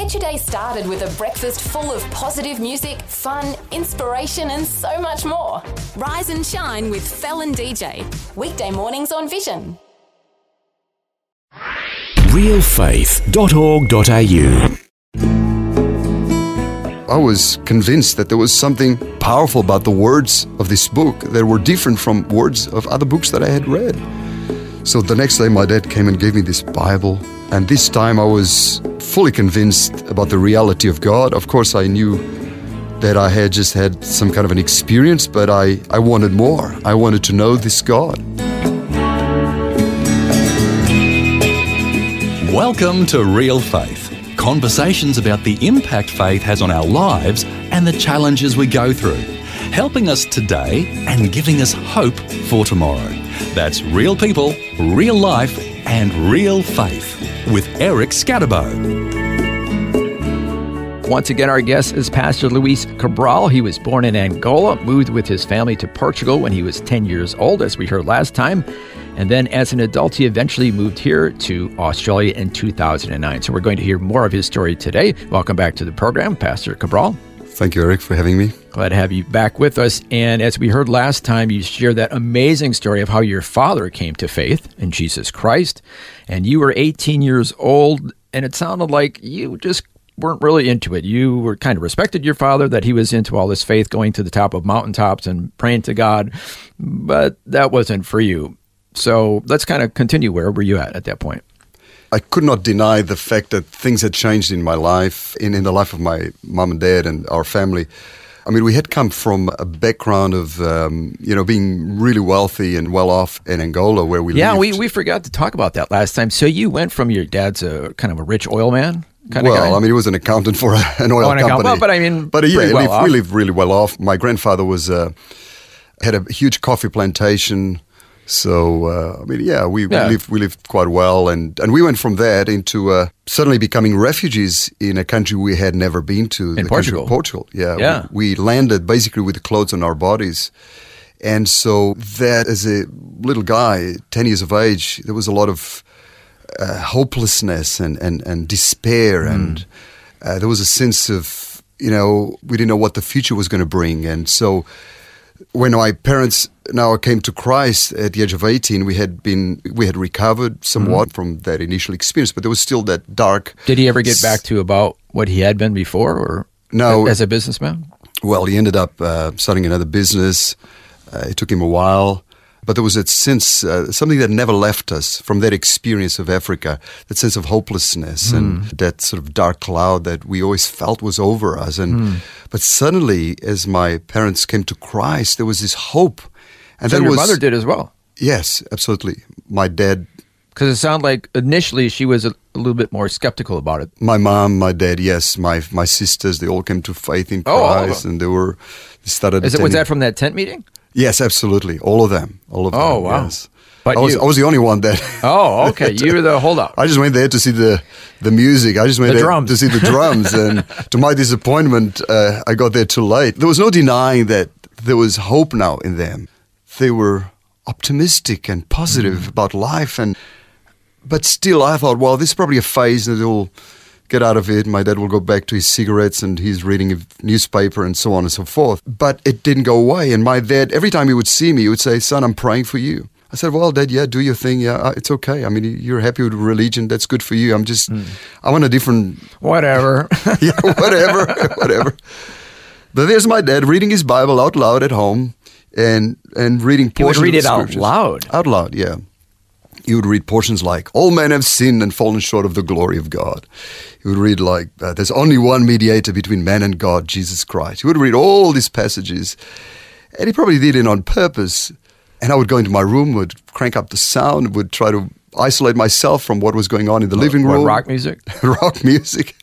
Get your day started with a breakfast full of positive music, fun, inspiration, and so much more. Rise and shine with Felon DJ. Weekday mornings on Vision. realfaith.org.au. I was convinced that there was something powerful about the words of this book that were different from words of other books that I had read. So the next day, my dad came and gave me this Bible. And this time, I was fully convinced about the reality of God. Of course, I knew that I had just had some kind of an experience, but I, I wanted more. I wanted to know this God. Welcome to Real Faith. Conversations about the impact faith has on our lives and the challenges we go through, helping us today and giving us hope for tomorrow. That's real people, real life, and real faith with Eric Skattebo. Once again, our guest is Pastor Luis Cabral. He was born in Angola, moved with his family to Portugal when he was 10 years old, as we heard last time. And then as an adult, he eventually moved here to Australia in 2009. So we're going to hear more of his story today. Welcome back to the program, Pastor Cabral. Thank you, Eric, for having me. Glad to have you back with us. And as we heard last time, you shared that amazing story of how your father came to faith in Jesus Christ. And you were 18 years old, and it sounded like you just weren't really into it. You were kind of respected your father that he was into all this faith, going to the top of mountaintops and praying to God, but that wasn't for you. So let's kind of continue. Where were you at at that point? I could not deny the fact that things had changed in my life, in, in the life of my mom and dad and our family. I mean, we had come from a background of, um, you know, being really wealthy and well off in Angola where we lived. yeah, lived. we, we forgot to talk about that last time. So you went from your dad's a kind of a rich oil man? Kind well, of guy? I mean, he was an accountant for an oil Oh, an account- company. well, but I mean, but yeah, well lived- we lived really well off. My grandfather was uh, had a huge coffee plantation. So uh, I mean, yeah, we, Yeah. we lived we lived quite well, and, and we went from that into uh, suddenly becoming refugees in a country we had never been to. the Portugal. Portugal, yeah. Yeah. We, we landed basically with clothes on our bodies, and so that as a little guy, ten years of age, there was a lot of uh, hopelessness and, and, and despair, and uh, there was a sense of, you know, we didn't know what the future was going to bring. And so when my parents now I came to Christ at the age of 18, we had been, we had recovered somewhat from that initial experience, but there was still that dark. Did he ever get back to about what he had been before or No. as a businessman? Well, he ended up uh, starting another business. Uh, it took him a while. But there was that sense, uh, something that never left us from that experience of Africa, that sense of hopelessness and that sort of dark cloud that we always felt was over us. And but suddenly, as my parents came to Christ, there was this hope, and So that your was mother did as well. yes, absolutely. My dad, Because it sounded like initially she was a, a little bit more skeptical about it. my mom, my dad, yes, my my sisters, they all came to faith in Oh, Christ, them. and they were they started. Is it, was that from that tent meeting? Yes, absolutely. All of them. All of them. Oh, wow. Yes. But I was, I was the only one that. Oh, okay. you were the holdout. I just went there to see the the music. I just went The there drums. to see the drums, and to my disappointment, uh, I got there too late. There was no denying that there was hope now in them. They were optimistic and positive Mm. about life, and but still, I thought, well, this is probably a phase that they'll get out of it. My dad will go back to his cigarettes and he's reading a newspaper and so on and so forth. But it didn't go away. And my dad, every time he would see me, he would say, Son, I'm praying for you. I said, Well, Dad, yeah, do your thing. Yeah, uh, it's okay. I mean, you're happy with religion. That's good for you. I'm just, I want a different, Whatever. yeah, whatever, whatever. But there's my dad reading his Bible out loud at home and, and reading He would read it out loud. Out loud, yeah. He would read portions like, All men have sinned and fallen short of the glory of God. He would read like, uh, There's only one mediator between man and God, Jesus Christ. He would read all these passages. And he probably did it on purpose. And I would go into my room, would crank up the sound, would try to isolate myself from what was going on in the living room. rock music? rock music.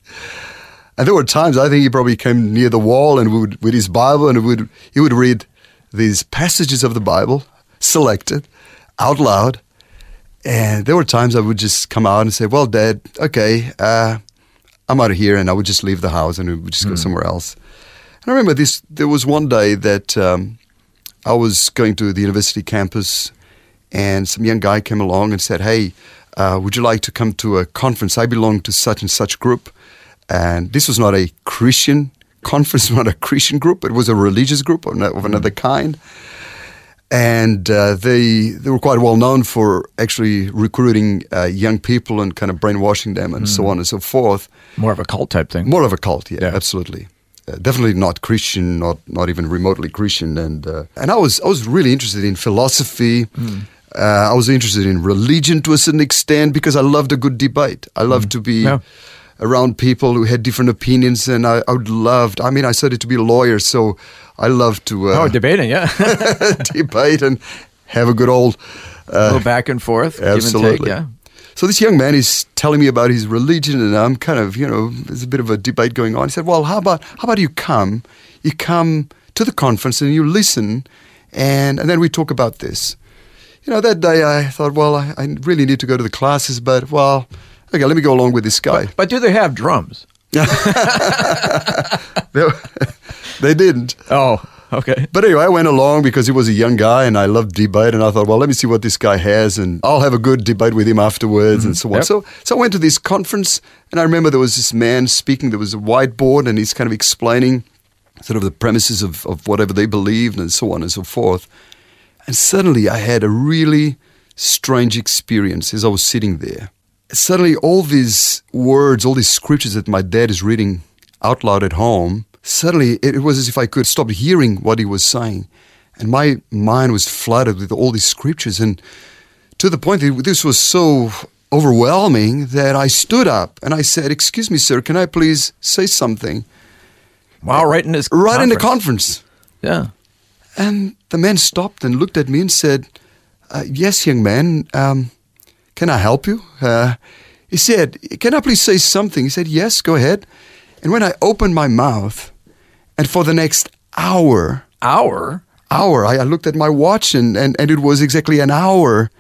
And there were times I think he probably came near the wall and would with his Bible and would he would read these passages of the Bible selected out loud. And there were times I would just come out and say, "Well, Dad, okay, uh, I'm out of here," and I would just leave the house and we would just go somewhere else. And I remember this. There was one day that um, I was going to the university campus, and some young guy came along and said, "Hey, uh, would you like to come to a conference? I belong to such and such group. And this was not a Christian conference, not a Christian group. It was a religious group of, of another kind. And uh, they they were quite well known for actually recruiting uh, young people and kind of brainwashing them and so on and so forth. More of a cult type thing. More of a cult, yeah, Yeah. absolutely. Uh, definitely not Christian, not not even remotely Christian, and uh, and I was I was really interested in philosophy. Uh, I was interested in religion to a certain extent because I loved a good debate. I loved to be Yeah. Around people who had different opinions, and I, I would loved. I mean, I studied to be a lawyer, so I loved to uh, oh, debating, yeah. debate and have a good old uh, Go back and forth, give and Absolutely. take, yeah. So this young man is telling me about his religion, and I'm kind of, you know, there's a bit of a debate going on. He said, "Well, how about how about you come, you come to the conference and you listen, and and then we talk about this." You know, that day I thought, well, I, I really need to go to the classes, but well, okay, let me go along with this guy. But do they have drums? they, they didn't. Oh, okay. But anyway, I went along because he was a young guy and I loved debate. And I thought, well, let me see what this guy has and I'll have a good debate with him afterwards and mm-hmm. so on. Yep. So, so I went to this conference and I remember there was this man speaking. There was a whiteboard and he's kind of explaining sort of the premises of, of whatever they believed and so on and so forth. And suddenly I had a really strange experience as I was sitting there. Suddenly, all these words, all these scriptures that my dad is reading out loud at home, suddenly it was as if I could stop hearing what he was saying. And my mind was flooded with all these scriptures. And to the point that this was so overwhelming that I stood up and I said, Excuse me, sir, can I please say something? Wow, right in this Right in the conference. conference. Yeah. And the man stopped and looked at me and said, uh, Yes, young man, um, can I help you? Uh, he said, Can I please say something? He said, Yes, go ahead. And when I opened my mouth, and for the next hour, Hour? hour, I, I looked at my watch and, and, and it was exactly an hour.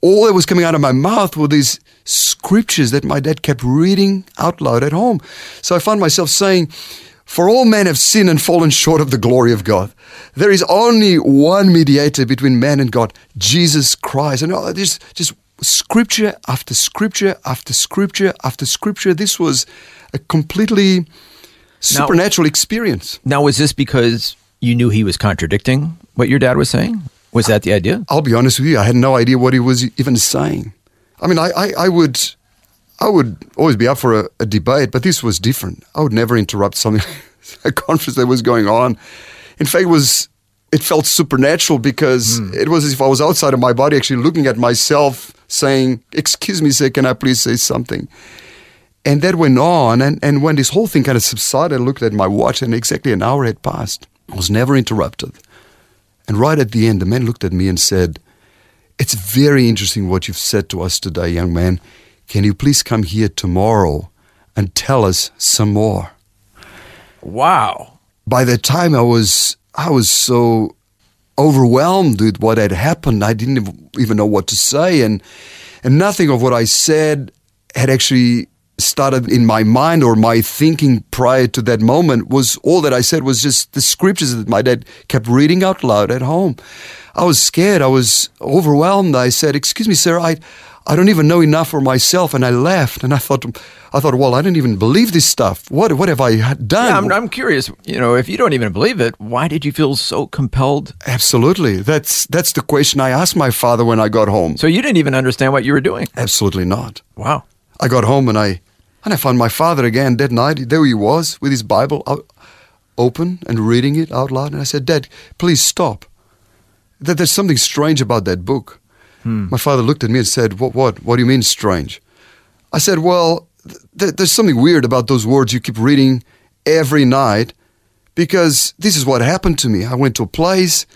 All that was coming out of my mouth were these scriptures that my dad kept reading out loud at home. So I found myself saying, For all men have sinned and fallen short of the glory of God. There is only one mediator between man and God, Jesus Christ. And oh, there's just scripture after scripture after scripture after scripture. This was a completely supernatural experience. Now, was this because you knew he was contradicting what your dad was saying? Was that the idea? I'll be honest with you, I had no idea what he was even saying. I mean, I, I, I would I would always be up for a, a debate, but this was different. I would never interrupt something, a conference that was going on. In fact, it was it felt supernatural because hmm. it was as if I was outside of my body, actually looking at myself, saying, "Excuse me, sir, can I please say something?" And that went on, and, and when this whole thing kind of subsided, I looked at my watch, and exactly an hour had passed. I was never interrupted. And right at the end, the man looked at me and said, It's very interesting what you've said to us today, young man. Can you please come here tomorrow and tell us some more? Wow. By the time I was, I was so overwhelmed with what had happened, I didn't even know what to say, and and nothing of what I said had actually started in my mind or my thinking prior to that moment was all that I said was just the scriptures that my dad kept reading out loud at home. I was scared. I was overwhelmed. I said, "Excuse me, sir, I, I don't even know enough for myself," and I left. And I thought, I thought, well, I don't even believe this stuff. What, what have I done? Yeah, I'm, I'm curious. You know, if you don't even believe it, why did you feel so compelled? Absolutely. That's that's the question I asked my father when I got home. So you didn't even understand what you were doing. Absolutely not. Wow. I got home and I and I found my father again that night. There he was with his Bible out, open and reading it out loud. And I said, Dad, please stop. That there's something strange about that book. Hmm. My father looked at me and said, What what what do you mean strange? I said, Well, th- there's something weird about those words you keep reading every night because this is what happened to me. I went to a place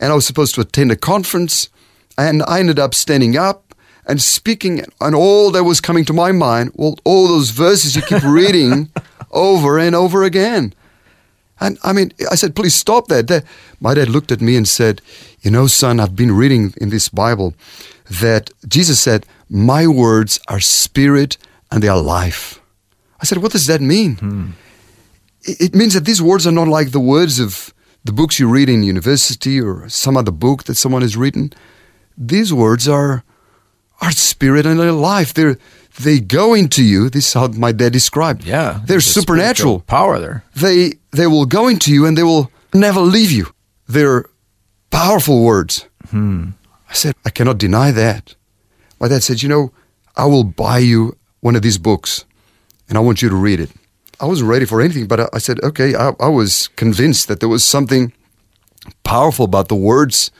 and I was supposed to attend a conference and I ended up standing up and speaking and all that was coming to my mind, well, all those verses you keep reading over and over again. And I mean, I said, please stop that. That- My dad looked at me and said, You know, son, I've been reading in this Bible that Jesus said, My words are spirit and they are life. I said, What does that mean? Hmm. It it means that these words are not like the words of the books you read in university or some other book that someone has written. These words are are spirit and they're life. They're they go into you. This is how my dad described. Yeah. they're there's supernatural. Power there. They they will go into you and they will never leave you. They're powerful words. I said, I cannot deny that. My dad said, you know, I will buy you one of these books, and I want you to read it. I wasn't ready for anything, but I, I said, okay. I, I was convinced that there was something powerful about the words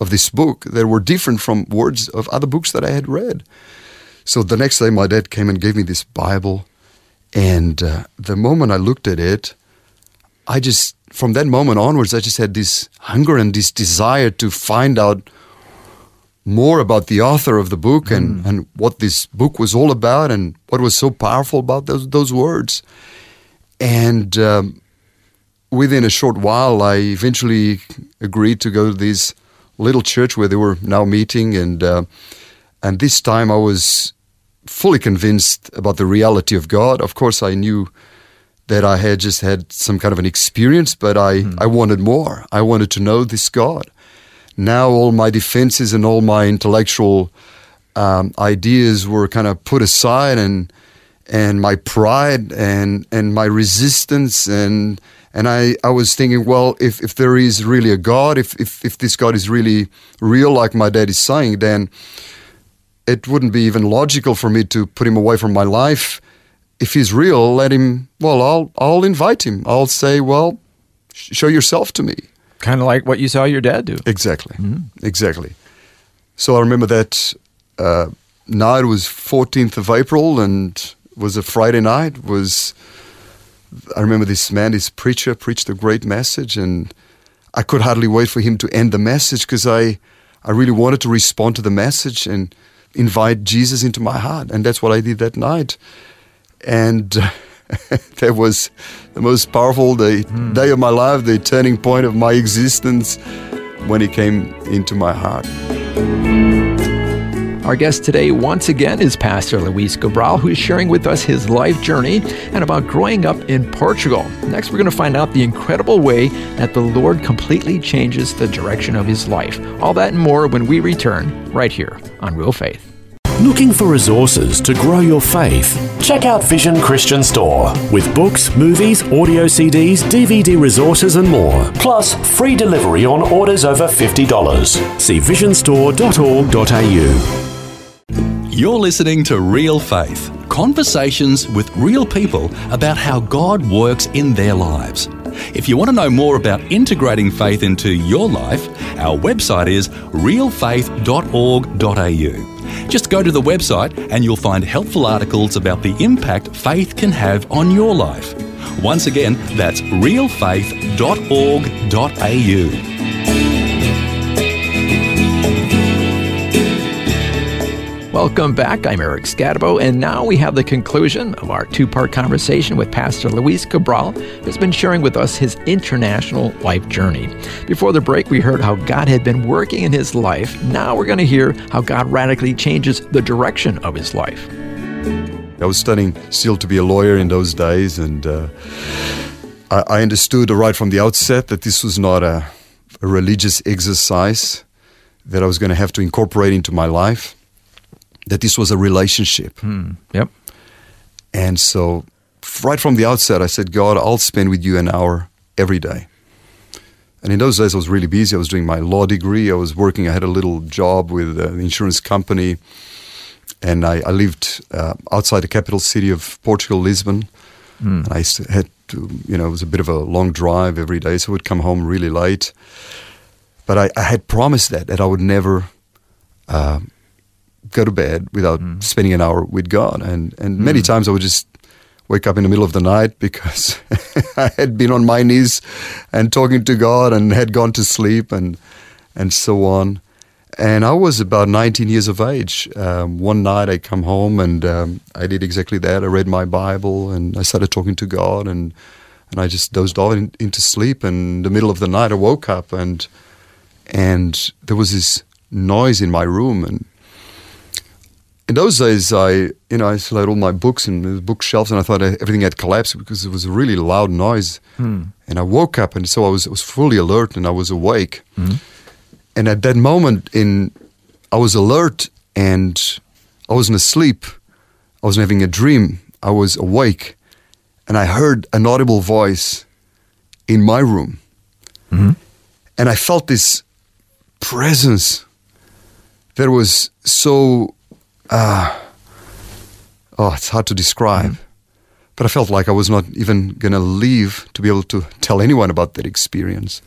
of this book that were different from words of other books that I had read. So the next day, my dad came and gave me this Bible, and uh, the moment I looked at it, I just, from that moment onwards, I just had this hunger and this desire to find out more about the author of the book and, and what this book was all about and what was so powerful about those, those words. And um, within a short while, I eventually agreed to go to this little church where they were now meeting. And, uh, and this time I was fully convinced about the reality of God. Of course, I knew that I had just had some kind of an experience, but I, I wanted more. I wanted to know this God. Now all my defenses and all my intellectual um, ideas were kind of put aside, and and my pride and and my resistance and and I, I was thinking, well, if, if there is really a God, if, if if this God is really real, like my dad is saying, then it wouldn't be even logical for me to put him away from my life. If he's real, let him. Well, I'll I'll invite him. I'll say, well, sh- show yourself to me. Kind of like what you saw your dad do. Exactly, exactly. So I remember that uh, night was 14th of April, and was a Friday night. Was I remember this man, this preacher, preached a great message, and I could hardly wait for him to end the message because I, I really wanted to respond to the message and invite Jesus into my heart, and that's what I did that night. And that was the most powerful the hmm. day of my life, the turning point of my existence when he came into my heart. Our guest today, once again, is Pastor Luis Cabral, who is sharing with us his life journey and about growing up in Portugal. Next, we're going to find out the incredible way that the Lord completely changes the direction of his life. All that and more when we return right here on Real Faith. Looking for resources to grow your faith? Check out Vision Christian Store with books, movies, audio CDs, DVD resources, and more. Plus, free delivery on orders over $50. See visionstore.org.au. You're listening to Real Faith conversations with real people about how God works in their lives. If you want to know more about integrating faith into your life, our website is realfaith.org.au. Just go to the website and you'll find helpful articles about the impact faith can have on your life. Once again, that's realfaith.org.au. Welcome back. I'm Eric Skattebo, and now we have the conclusion of our two part conversation with Pastor Luis Cabral, who's been sharing with us his international life journey. Before the break, we heard how God had been working in his life. Now we're going to hear how God radically changes the direction of his life. I was studying still to be a lawyer in those days, and uh, I, understood right from the outset that this was not a, a religious exercise that I was going to have to incorporate into my life, that this was a relationship. Yep. And so, right from the outset, I said, God, I'll spend with you an hour every day. And in those days, I was really busy. I was doing my law degree. I was working. I had a little job with an insurance company. And I, I lived uh, outside the capital city of Portugal, Lisbon. And I had to, you know, it was a bit of a long drive every day. So I would come home really late. But I, I had promised that, that I would never uh, go to bed without spending an hour with God. And, and many times I would just wake up in the middle of the night because I had been on my knees and talking to God and had gone to sleep and, and so on. And I was about 19 years of age. Um, one night I come home and um, I did exactly that. I read my Bible and I started talking to God and, and I just dozed off in, into sleep. And in the middle of the night I woke up and and there was this noise in my room and in those days I you know I still had all my books and the bookshelves and I thought uh, everything had collapsed because it was a really loud noise. Hmm. And I woke up and so I was was fully alert and I was awake. Hmm. And at that moment in I was alert and I wasn't asleep. I was having a dream. I was awake, and I heard an audible voice in my room, hmm. and I felt this presence that was so. Uh, oh, it's hard to describe. But I felt like I was not even going to leave to be able to tell anyone about that experience.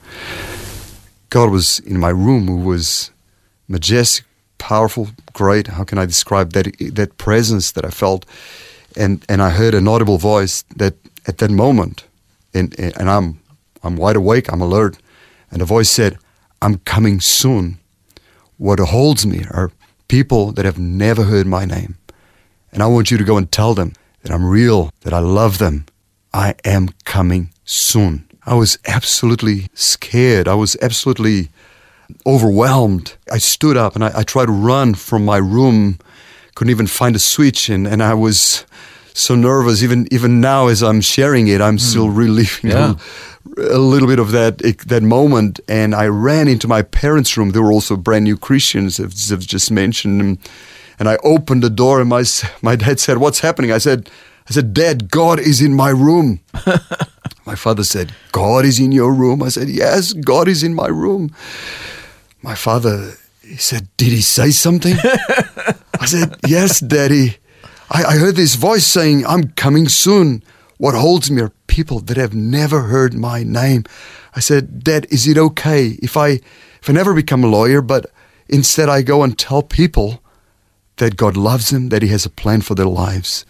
God was in my room, who was majestic, powerful, great. How can I describe that that presence that I felt? And and I heard an audible voice that at that moment, and and I'm I'm wide awake, I'm alert, and the voice said, "I'm coming soon." What holds me are people that have never heard my name, and I want you to go and tell them that I'm real, that I love them. I am coming soon. I was absolutely scared. I was absolutely overwhelmed. I stood up and I, I tried to run from my room. Couldn't even find a switch, and, and I was so nervous. Even even now, as I'm sharing it, I'm still hmm. reliving Yeah. a, a little bit of that that moment. And I ran into my parents' room. They were also brand new Christians, as I've just mentioned. And, and I opened the door, and my my dad said, "What's happening?" I said, "I said, Dad, God is in my room." my father said, "God is in your room." I said, "Yes, God is in my room." My father, he said, Did he say something? I said, Yes, Daddy. I, I heard this voice saying, I'm coming soon. What holds me are people that have never heard my name. I said, Dad, is it okay if I if I never become a lawyer, but instead I go and tell people that God loves them, that He has a plan for their lives?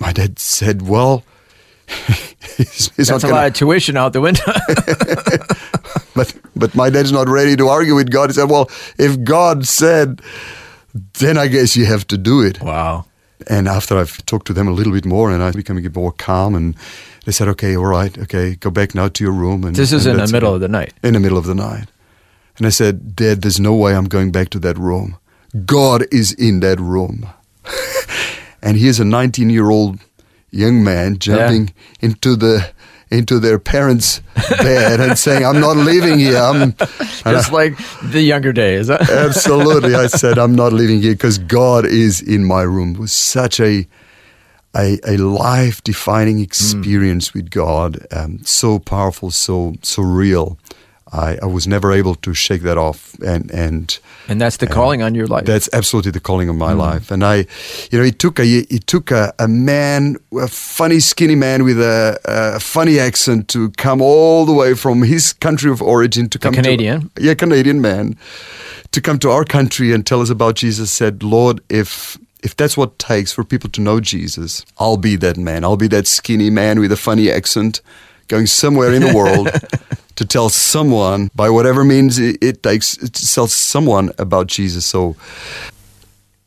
My dad said, Well, he's, he's That's not a gonna- lot of tuition out the window. but but my dad's not ready to argue with God. He said, "Well, if God said, then I guess you have to do it." wow. And after I've talked to them a little bit more, and I become a bit more calm, and they said, "Okay, all right, okay, go back now to your room." And This is and in the middle okay." of the night. In the middle of the night, and I said, "Dad, there's no way I'm going back to that room. God is in that room." and here's a 19 year old young man jumping into the into their parents' bed and saying, "I'm not leaving here." I'm, Just like the younger days. Absolutely. I said, I'm not leaving here because God is in my room. It was such a a, a life defining experience with God. Um, so powerful, so so real. I, I was never able to shake that off and and and that's the calling on your life. that's absolutely the calling of my mm. life. And I, you know, it took a it took a, a man, a funny skinny man with a, a funny accent to come all the way from his country of origin to come to Canadian? to yeah, Canadian man, to come to our country and tell us about Jesus. Said, Lord, if if that's what it takes for people to know Jesus, I'll be that man. I'll be that skinny man with a funny accent, going somewhere in the world. To tell someone, by whatever means it, it takes, to tell someone about Jesus. So,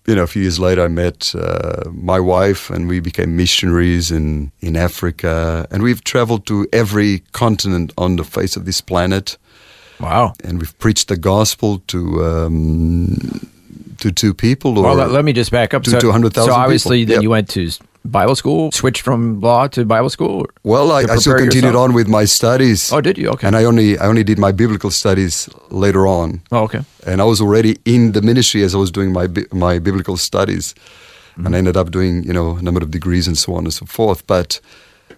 you know, a few years later, I met uh, my wife, and we became missionaries in in Africa, and we've traveled to every continent on the face of this planet, wow. and we've preached the gospel to um, to two people. Or Well, let, let me just back up. to so, 200,000 so obviously, people. then Yep. you went to Bible school, switched from law to Bible school. well, I, I still continued yourself? on with my studies. Oh, did you? Okay. And I only I only did my biblical studies later on. Oh, okay. and I was already in the ministry as I was doing my my biblical studies, Mm-hmm. and I ended up doing you know a number of degrees and so on and so forth. But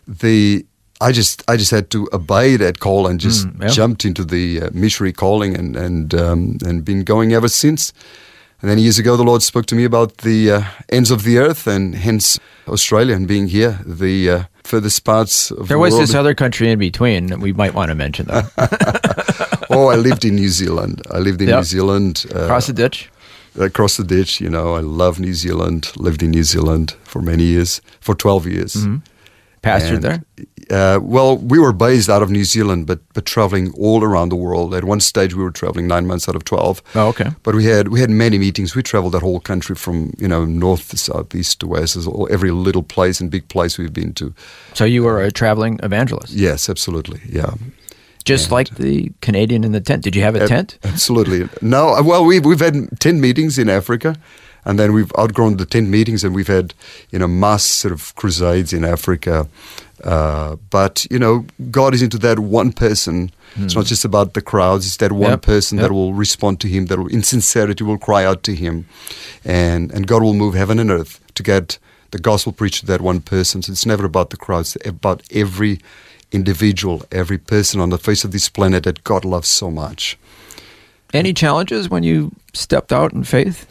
the I just I just had to obey that call and just Mm, yeah. jumped into the uh, missionary calling and and um, and been going ever since. And then years ago, the Lord spoke to me about the uh, ends of the earth, and hence Australia and being here, the uh, furthest parts of There the was world. this other country in between that we might want to mention, though. oh, I lived in New Zealand. I lived in Yep. New Zealand. Uh, Across the ditch. across the ditch. You know, I love New Zealand. Lived in New Zealand for many years, for twelve years. Pastored And, there. Uh, well, we were based out of New Zealand, but but traveling all around the world. At one stage, we were traveling nine months out of twelve. Oh, okay. But we had we had many meetings. We traveled that whole country from you know north to south, east to west. Every little place and big place we've been to. So you were a traveling evangelist, Yes, absolutely. Yeah. just like the Canadian in the tent. Did you have a Ab- tent? Absolutely. No, uh, well, we've, we've had tent meetings in Africa, and then we've outgrown the tent meetings, and we've had, you know, mass sort of crusades in Africa. Uh, but you know, God is into that one person. It's not just about the crowds. It's that one Yep, person yep. that will respond to Him. That will, in sincerity, will cry out to Him, and and God will move heaven and earth to get the gospel preached to that one person. So it's never about the crowds. It's about every individual, every person on the face of this planet that God loves so much. Any challenges when you stepped out in faith?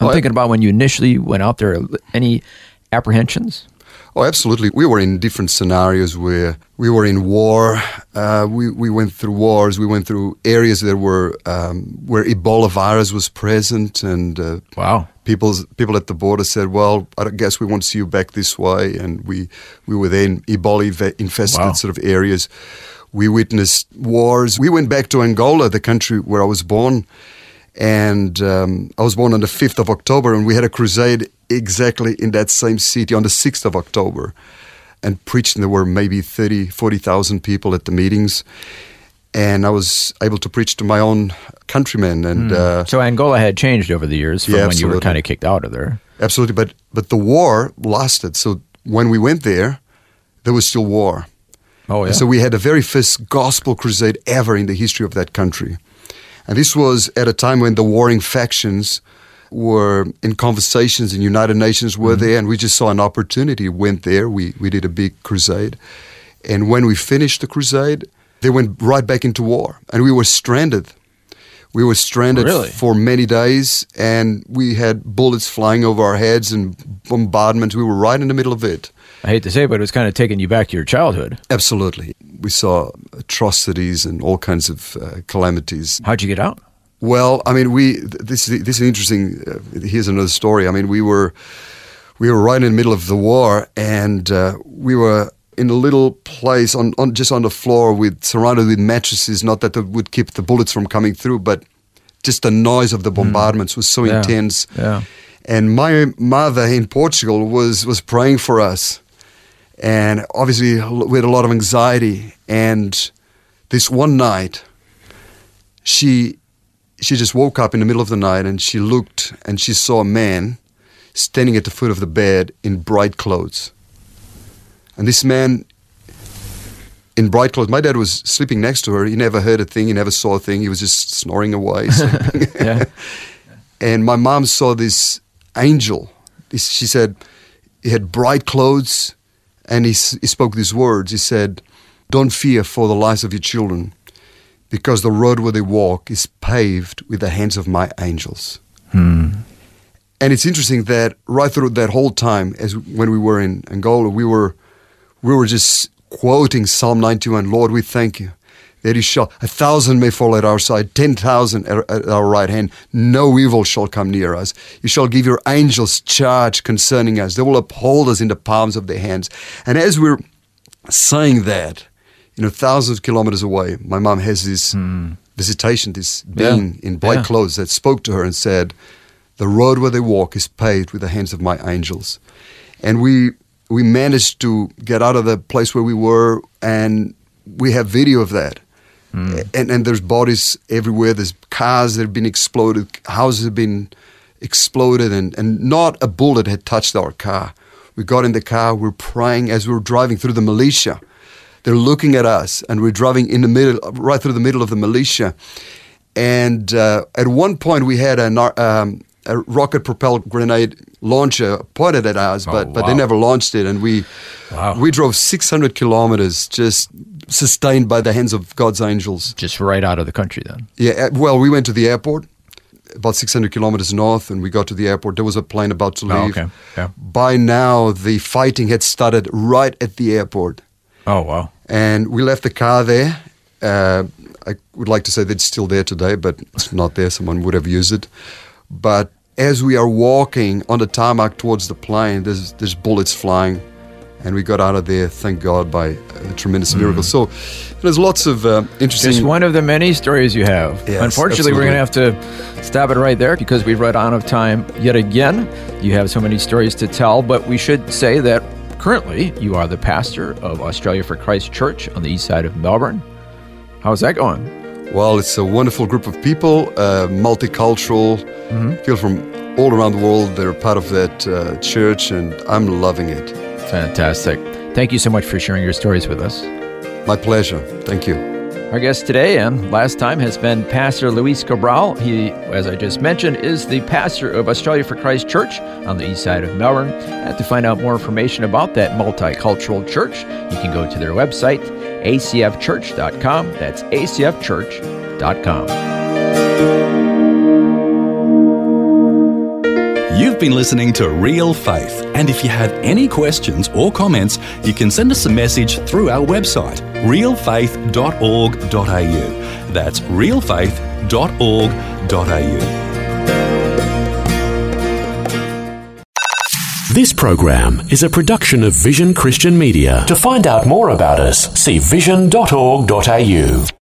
I'm Well, thinking about when you initially went out there. Any apprehensions? Oh, absolutely. We were in different scenarios where we were in war. Uh, we, we went through wars. We went through areas that were um, where Ebola virus was present, and uh, Wow. people's people at the border said, "Well, I guess we won't see you back this way." And we we were then Ebola infested Wow. sort of areas. We witnessed wars. We went back to Angola, the country where I was born, and um, I was born on the fifth of October, and we had a crusade exactly in that same city on the sixth of October, and preached. And there were maybe 30, 40,000 people at the meetings. And I was able to preach to my own countrymen, and uh, So Angola had changed over the years from Yeah, when you were kind of kicked out of there. Absolutely, but but the war lasted. So when we went there, there was still war. Oh, yeah. So we had the very first gospel crusade ever in the history of that country, and this was at a time when the warring factions were in conversations, and United Nations were there, and we just saw an opportunity. Went there. We we did a big crusade, and when we finished the crusade, they went right back into war, and we were stranded. We were stranded Really? for many days, and we had bullets flying over our heads and bombardment. We were right in the middle of it. I hate to say it, but it was kind of taking you back to your childhood. Absolutely. We saw atrocities and all kinds of uh, calamities. How'd you get out? Well, I mean, we th- this is this is interesting. Uh, here's another story. I mean, we were we were right in the middle of the war, and uh, we were in a little place on, on just on the floor with surrounded with mattresses. Not that it would keep the bullets from coming through, but just the noise of the bombardments was so Hmm. Yeah, intense. yeah. And my mother in Portugal was was praying for us, and obviously we had a lot of anxiety. And this one night, she she just woke up in the middle of the night and she looked and she saw a man standing at the foot of the bed in bright clothes. And this man in bright clothes, my dad was sleeping next to her. He never heard a thing, he never saw a thing. He was just snoring away. Yeah. and my mom saw this angel. She said he had bright clothes and he, he spoke these words. He said, Don't fear for the lives of your children because the road where they walk is paved with the hands of my angels. Hmm. And it's interesting that right through that whole time, as when we were in Angola, we were we were just quoting Psalm 91. Lord, we thank you that you shall a thousand may fall at our side, ten thousand at our right hand. No evil shall come near us. You shall give your angels charge concerning us. They will uphold us in the palms of their hands. And as we're saying that, you know, thousands of kilometers away, my mom has this hmm. visitation, this being in bright Yeah. clothes that spoke to her and said, "The road where they walk is paved with the hands of my angels." And we we managed to get out of the place where we were, and we have video of that. Hmm. And and there's bodies everywhere. There's cars that have been exploded, houses have been exploded, and, and not a bullet had touched our car. We got in the car, we're praying as we were driving through the militia. They're looking at us, and we're driving in the middle, right through the middle of the militia. And uh, at one point, we had a, um, a rocket-propelled grenade launcher pointed at us, but but they never launched it. And we Wow. we drove 600 kilometers, just sustained by the hands of God's angels. Just right out of the country then. Yeah, uh, well, we went to the airport, about 600 kilometers north, and we got to the airport. There was a plane about to Oh, leave. okay. Yeah. By now, the fighting had started right at the airport, Oh, wow. And we left the car there. Uh, I would like to say that it's still there today, but it's not there. Someone would have used it. But as we are walking on the tarmac towards the plane, there's there's bullets flying, and we got out of there. Thank God by a tremendous miracle. So there's lots of uh, interesting. Just one of the many stories you have. Yes, Unfortunately, we're going to have to stop it right there because we've run out of time yet again. You have so many stories to tell, but we should say that currently you are the pastor of Australia for Christ Church on the east side of Melbourne. How's that going? Well, it's a wonderful group of people, uh, multicultural, people from all around the world. They're part of that uh, church, and I'm loving it. Fantastic. Thank you so much for sharing your stories with us. My pleasure. Thank you. Our guest today and last time has been Pastor Luis Cabral. He, as I just mentioned, is the pastor of Australia for Christ Church on the east side of Melbourne. And to find out more information about that multicultural church, you can go to their website, acfchurch.com. That's acfchurch.com. You've been listening to Real Faith, and if you have any questions or comments, you can send us a message through our website, realfaith.org.au. That's realfaith.org.au. This program is a production of Vision Christian Media. To find out more about us, see vision.org.au.